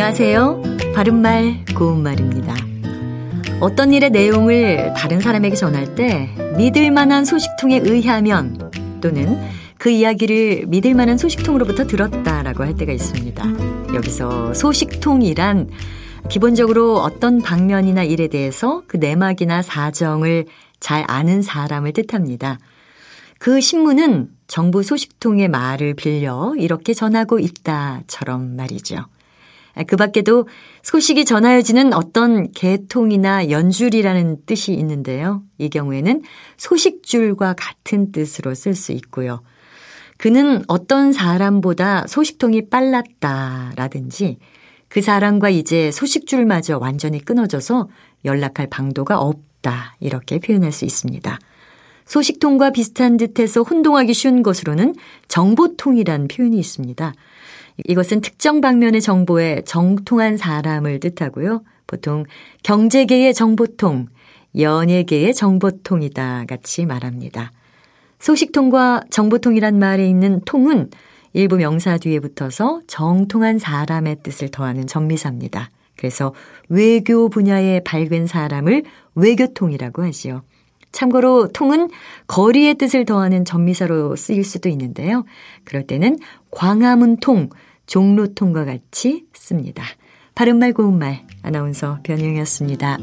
안녕하세요. 바른말, 고운말입니다. 어떤 일의 내용을 다른 사람에게 전할 때 믿을 만한 소식통에 의하면 또는 그 이야기를 믿을 만한 소식통으로부터 들었다라고 할 때가 있습니다. 여기서 소식통이란 기본적으로 어떤 방면이나 일에 대해서 그 내막이나 사정을 잘 아는 사람을 뜻합니다. 그 신문은 정부 소식통의 말을 빌려 이렇게 전하고 있다처럼 말이죠. 그 밖에도 소식이 전하여지는 어떤 개통이나 연줄이라는 뜻이 있는데요. 이 경우에는 소식줄과 같은 뜻으로 쓸 수 있고요. 그는 어떤 사람보다 소식통이 빨랐다라든지 그 사람과 이제 소식줄마저 완전히 끊어져서 연락할 방도가 없다 이렇게 표현할 수 있습니다. 소식통과 비슷한 듯해서 혼동하기 쉬운 것으로는 정보통이란 표현이 있습니다. 이것은 특정 방면의 정보에 정통한 사람을 뜻하고요. 보통 경제계의 정보통, 연예계의 정보통이다 같이 말합니다. 소식통과 정보통이란 말에 있는 통은 일부 명사 뒤에 붙어서 정통한 사람의 뜻을 더하는 전미사입니다. 그래서 외교 분야에 밝은 사람을 외교통이라고 하지요. 참고로 통은 거리의 뜻을 더하는 전미사로 쓰일 수도 있는데요. 그럴 때는 광화문 통, 종로통과 같이 씁니다. 바른말 고운말 아나운서 변희영이었습니다.